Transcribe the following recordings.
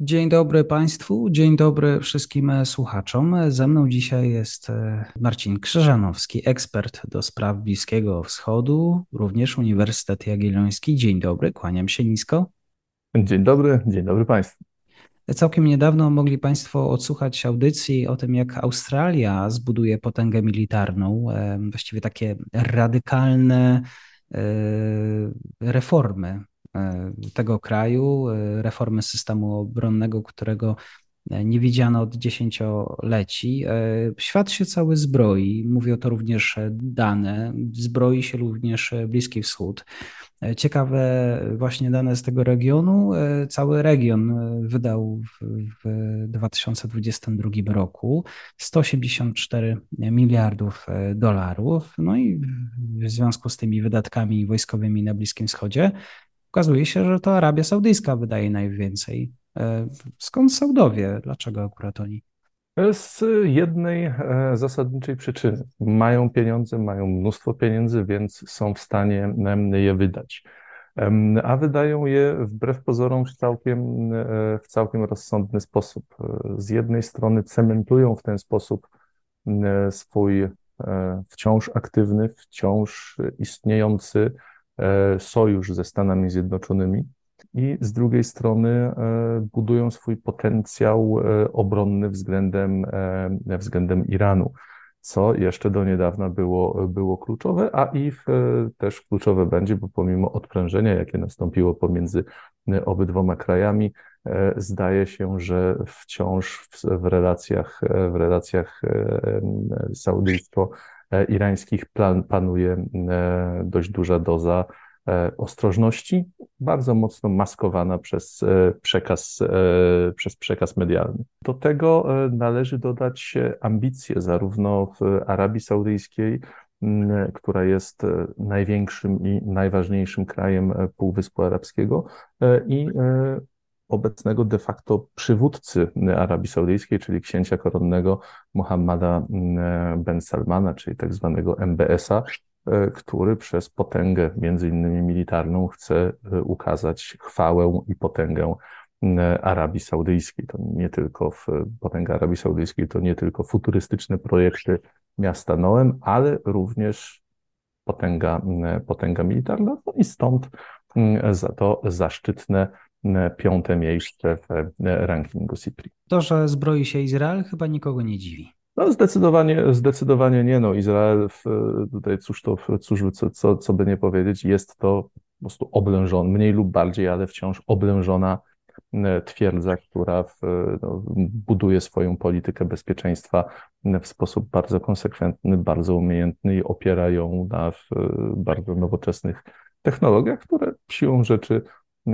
Dzień dobry Państwu, dzień dobry wszystkim słuchaczom. Ze mną dzisiaj jest e, Marcin Krzyżanowski, ekspert do spraw Bliskiego Wschodu, również Uniwersytet Jagielloński. Dzień dobry, kłaniam się nisko. Dzień dobry, dzień dobry Państwu. Całkiem niedawno mogli Państwo odsłuchać audycji o tym, jak Australia zbuduje potęgę militarną, e, właściwie takie radykalne e, reformy tego kraju, e, reformy systemu obronnego, którego e, nie widziano od dziesięcioleci. Świat się cały zbroi, mówią to również dane, zbroi się również Bliski Wschód. Ciekawe właśnie dane z tego regionu. Cały region wydał w 2022 roku 184 miliardów dolarów. No i w związku z tymi wydatkami wojskowymi na Bliskim Wschodzie okazuje się, że to Arabia Saudyjska wydaje najwięcej. E, skąd Saudowie? Dlaczego akurat oni? Z jednej e, zasadniczej przyczyny. Mają pieniądze, mają mnóstwo pieniędzy, więc są w stanie je wydać. A wydają je wbrew pozorom w całkiem, e, w całkiem rozsądny sposób. Z jednej strony cementują w ten sposób swój wciąż aktywny, wciąż istniejący E, sojusz ze Stanami Zjednoczonymi i z drugiej strony e, budują swój potencjał e, obronny względem, względem Iranu, co jeszcze do niedawna było, było kluczowe, a i w, też kluczowe będzie, bo pomimo odprężenia, jakie nastąpiło pomiędzy obydwoma krajami, zdaje się, że wciąż w, w relacjach, w relacjach saudyjsko E, irańskich plan, panuje e, dość duża doza e, ostrożności, bardzo mocno maskowana przez przekaz, przez przekaz medialny. Do tego należy dodać ambicje zarówno w Arabii Saudyjskiej, która jest największym i najważniejszym krajem Półwyspu Arabskiego i obecnego de facto przywódcy Arabii Saudyjskiej, czyli księcia koronnego Muhammada mm, Ben Salmana, czyli tak zwanego MBS-a, e, który przez potęgę, między innymi militarną, chce e, ukazać chwałę i potęgę mm, Arabii Saudyjskiej. To nie tylko w, potęga Arabii Saudyjskiej to nie tylko futurystyczne projekty miasta Noem, ale również potęga, mm, potęga militarna, no i stąd za to zaszczytne piąte miejsce w e, rankingu CIPRI. To, że zbroi się Izrael, chyba nikogo nie dziwi. No zdecydowanie, zdecydowanie nie. No Izrael, tutaj cóż to, cóż, co, co, co by nie powiedzieć, jest to po prostu oblężona, mniej lub bardziej, ale wciąż oblężona twierdza, która w, no, buduje swoją politykę bezpieczeństwa w sposób bardzo konsekwentny, bardzo umiejętny i opiera ją na bardzo nowoczesnych technologiach, które siłą rzeczy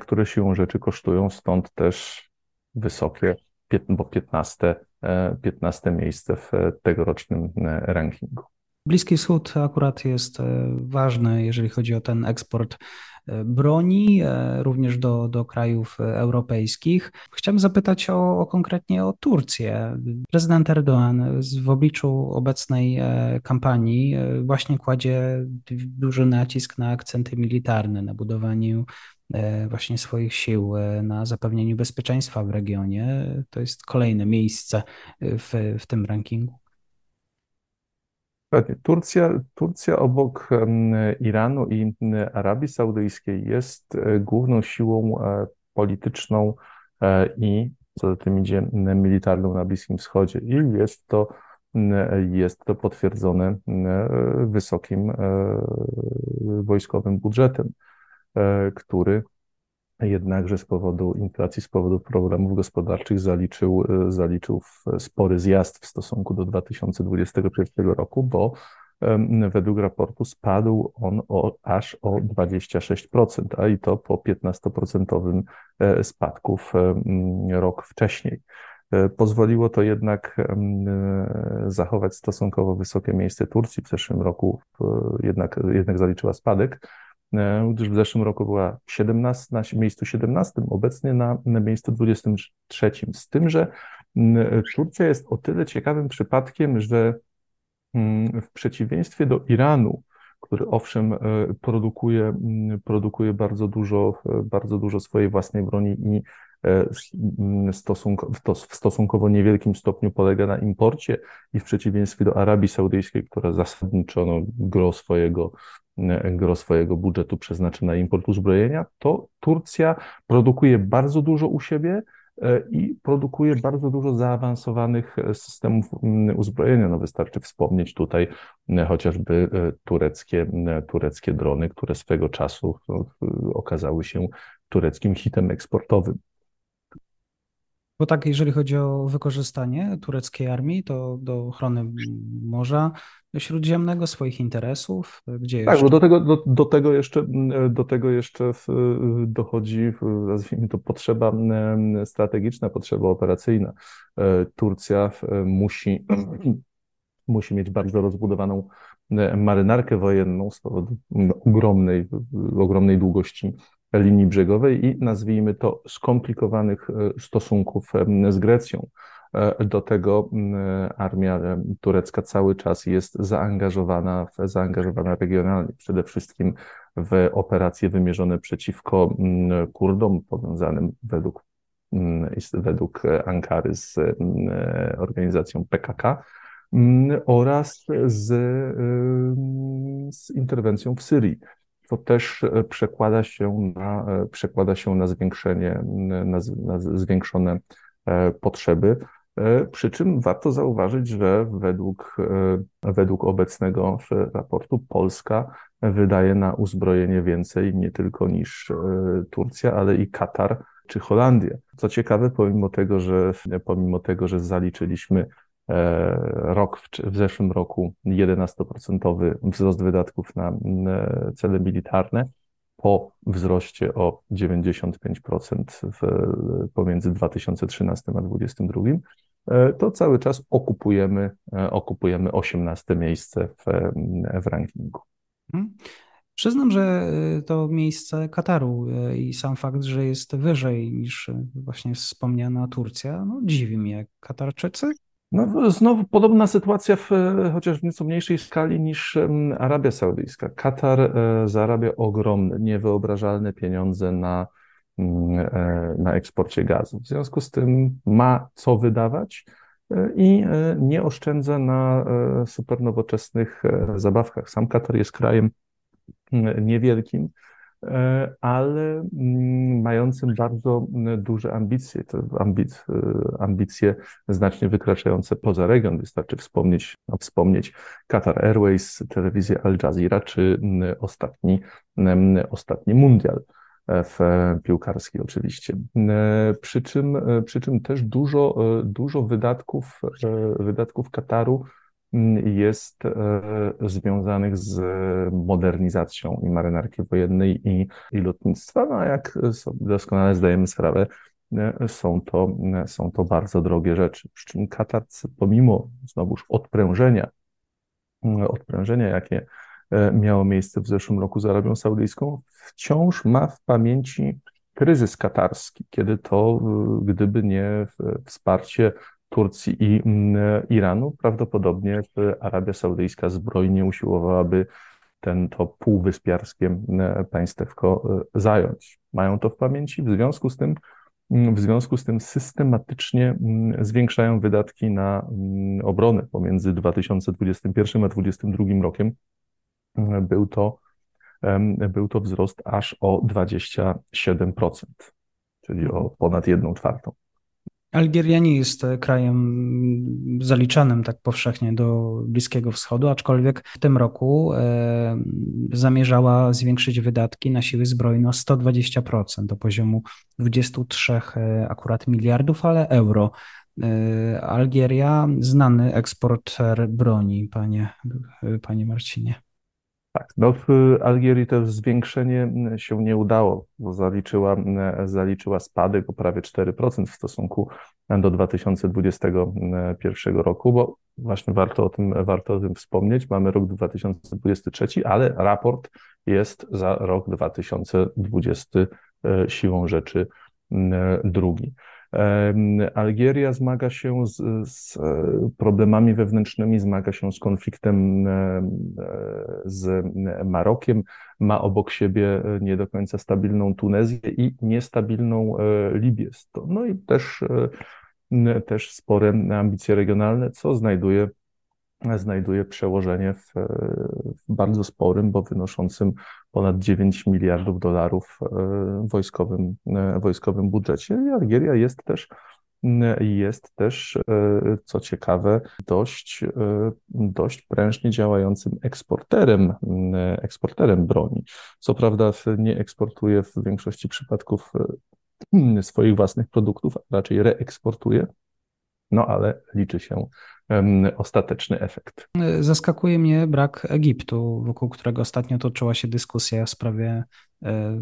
które siłą rzeczy kosztują, stąd też wysokie, bo 15, 15 e, miejsce w tegorocznym e, rankingu. Bliski Wschód akurat jest e, ważny, jeżeli chodzi o ten eksport broni, również do, do krajów europejskich. Chciałbym zapytać o, o konkretnie o Turcję. Prezydent Erdoğan w obliczu obecnej kampanii właśnie kładzie duży nacisk na akcenty militarne, na budowaniu E, właśnie swoich sił e, na zapewnieniu bezpieczeństwa w regionie. To jest kolejne miejsce w, w tym rankingu. Turcja, Turcja obok Iranu i Arabii Saudyjskiej jest e, główną siłą polityczną i co za tym idzie militarną na Bliskim Wschodzie i jest to, jest to potwierdzone wysokim wojskowym budżetem. E, który jednakże z powodu inflacji, z powodu problemów gospodarczych zaliczył, e, zaliczył spory zjazd w stosunku do 2021 roku, bo według raportu spadł on o, aż o 26%, a i to po 15% spadku rok wcześniej. Pozwoliło to jednak zachować stosunkowo wysokie miejsce Turcji. W zeszłym roku jednak, jednak zaliczyła spadek, gdyż w zeszłym roku była 17, na miejscu 17, obecnie na, na miejscu 23. Z tym, że Turcja jest o tyle ciekawym przypadkiem, że w przeciwieństwie do Iranu, który owszem e, produkuje, produkuje bardzo dużo, e, bardzo dużo swojej własnej broni i e, w stosunkowo niewielkim stopniu polega na imporcie i w przeciwieństwie do Arabii Saudyjskiej, która zasadniczo no, gro, swojego, gro swojego budżetu przeznaczy na import uzbrojenia, to Turcja produkuje bardzo dużo u siebie, E, i produkuje bardzo dużo zaawansowanych e, systemów mm, uzbrojenia. No wystarczy wspomnieć tutaj e, chociażby tureckie, tureckie drony, które swego czasu okazały się tureckim hitem eksportowym. Bo tak, jeżeli chodzi o wykorzystanie tureckiej armii, to do ochrony Morza Śródziemnego, swoich interesów, gdzie Tak, bo do tego, do, do tego jeszcze, do tego jeszcze dochodzi, nazwijmy to, potrzeba strategiczna, potrzeba operacyjna. E, Turcja musi, musi mieć bardzo rozbudowaną marynarkę wojenną z powodu ogromnej, ogromnej długości linii brzegowej i nazwijmy to skomplikowanych e, stosunków z Grecją. E, do tego armia turecka cały czas jest zaangażowana, zaangażowana regionalnie, przede wszystkim w operacje wymierzone przeciwko Kurdom, powiązanym według, według Ankary z organizacją PKK oraz z, z interwencją w Syrii to też e, przekłada się na, e, przekłada się na zwiększenie, na, na zwiększone e, potrzeby. Przy czym warto zauważyć, że według, według obecnego raportu Polska wydaje na uzbrojenie więcej nie tylko niż Turcja, ale i Katar czy Holandia. Co ciekawe, pomimo tego, że pomimo tego, że zaliczyliśmy rok w, w zeszłym roku 11% wzrost wydatków na e, cele militarne po wzroście o 95% w, pomiędzy 2013 a 2022, e, to cały czas okupujemy, okupujemy 18 miejsce w, w rankingu. Hmm. Przyznam, że to miejsce Kataru i sam fakt, że jest wyżej niż właśnie wspomniana Turcja, no dziwi mnie. Katarczycy no, znowu podobna sytuacja, w, chociaż w nieco mniejszej skali niż Arabia Saudyjska. Katar e, zarabia ogromne, niewyobrażalne pieniądze na, mm, e, na eksporcie gazu. W związku z tym ma co wydawać e, i nie oszczędza na supernowoczesnych zabawkach. Sam Katar jest krajem niewielkim, E, ale mm, mającym bardzo mm, duże ambicje, to ambic, e, ambicje znacznie wykraczające poza region. Wystarczy wspomnieć, no, wspomnieć Qatar Airways, telewizję Al Jazeera, czy mm, ostatni, ostatni mundial e, w piłkarski oczywiście. Przy czym, przy czym też dużo, dużo wydatków, wydatków Kataru jest e, związanych z modernizacją i marynarki wojennej i, i lotnictwa, no jak doskonale zdajemy sprawę, e, są to, są to bardzo drogie rzeczy. Przy czym Katar, pomimo znowuż odprężenia, odprężenia, jakie e, miało miejsce w zeszłym roku z Arabią Saudyjską, wciąż ma w pamięci kryzys katarski, kiedy to, gdyby nie wsparcie Turcji i mm, Iranu, prawdopodobnie Arabia Saudyjska zbrojnie usiłowałaby ten to półwyspiarskie mm, państewko e, zająć. Mają to w pamięci, w związku z tym, mm, w związku z tym systematycznie zwiększają wydatki na obronę pomiędzy 2021 a 2022 rokiem. Był to, był to wzrost aż o 27%, czyli o ponad 1 czwartą. Algieria nie jest e, krajem zaliczanym tak powszechnie do Bliskiego Wschodu, aczkolwiek w tym roku e, zamierzała zwiększyć wydatki na siły zbrojne o 120% do poziomu 23 e, akurat miliardów, ale euro. Algieria, znany eksporter broni, panie, panie Marcinie. No w Algierii to zwiększenie się nie udało, bo zaliczyła, zaliczyła spadek o prawie 4% w stosunku do 2021 roku, bo właśnie warto o tym, warto o tym wspomnieć. Mamy rok 2023, ale raport jest za rok 2020 siłą rzeczy drugi. Algieria zmaga się z, z, problemami wewnętrznymi, zmaga się z konfliktem z Marokiem, ma obok siebie nie do końca stabilną Tunezję i niestabilną e, Libię. No i też, e, też spore ambicje regionalne, co znajduje znajduje przełożenie w, w, bardzo sporym, bo wynoszącym ponad 9 miliardów dolarów e, wojskowym, e, wojskowym budżecie. I Algieria jest też, jest też, e, co ciekawe, dość, dość prężnie działającym eksporterem, eksporterem broni. Co prawda nie eksportuje w większości przypadków swoich własnych produktów, raczej reeksportuje, no ale liczy się ostateczny efekt. Zaskakuje mnie brak Egiptu, wokół którego ostatnio toczyła się dyskusja w sprawie e,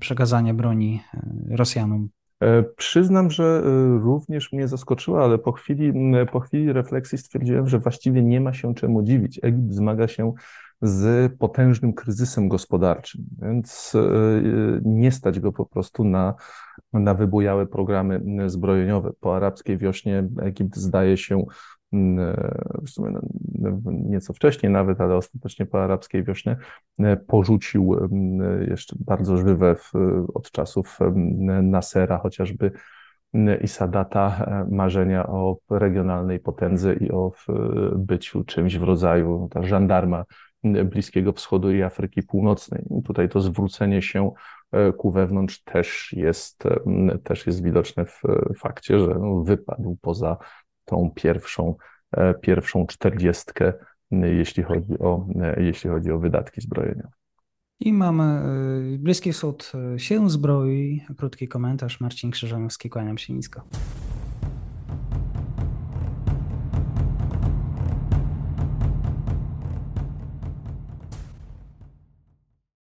przekazania broni e, Rosjanom. E, przyznam, że również mnie zaskoczyła, ale po chwili, po chwili refleksji stwierdziłem, że właściwie nie ma się czemu dziwić. Egipt zmaga się z potężnym kryzysem gospodarczym, więc nie stać go po prostu na, na wybujałe programy zbrojeniowe. Po arabskiej wiośnie Egipt zdaje się w sumie no, nieco wcześniej nawet, ale ostatecznie po arabskiej wiośnie, porzucił jeszcze bardzo żywe od czasów Nasera chociażby i Sadata marzenia o regionalnej potędze i o byciu czymś w rodzaju ta żandarma Bliskiego Wschodu i Afryki Północnej. Tutaj to zwrócenie się e, ku wewnątrz też jest, też jest widoczne w fakcie, że no, wypadł poza tą pierwszą, e, pierwszą czterdziestkę, jeśli chodzi o, e, jeśli chodzi o wydatki zbrojeniowe. I mamy e, Bliski Wschód się zbroi. Krótki komentarz. Marcin Krzyżanowski, kłaniam się nisko.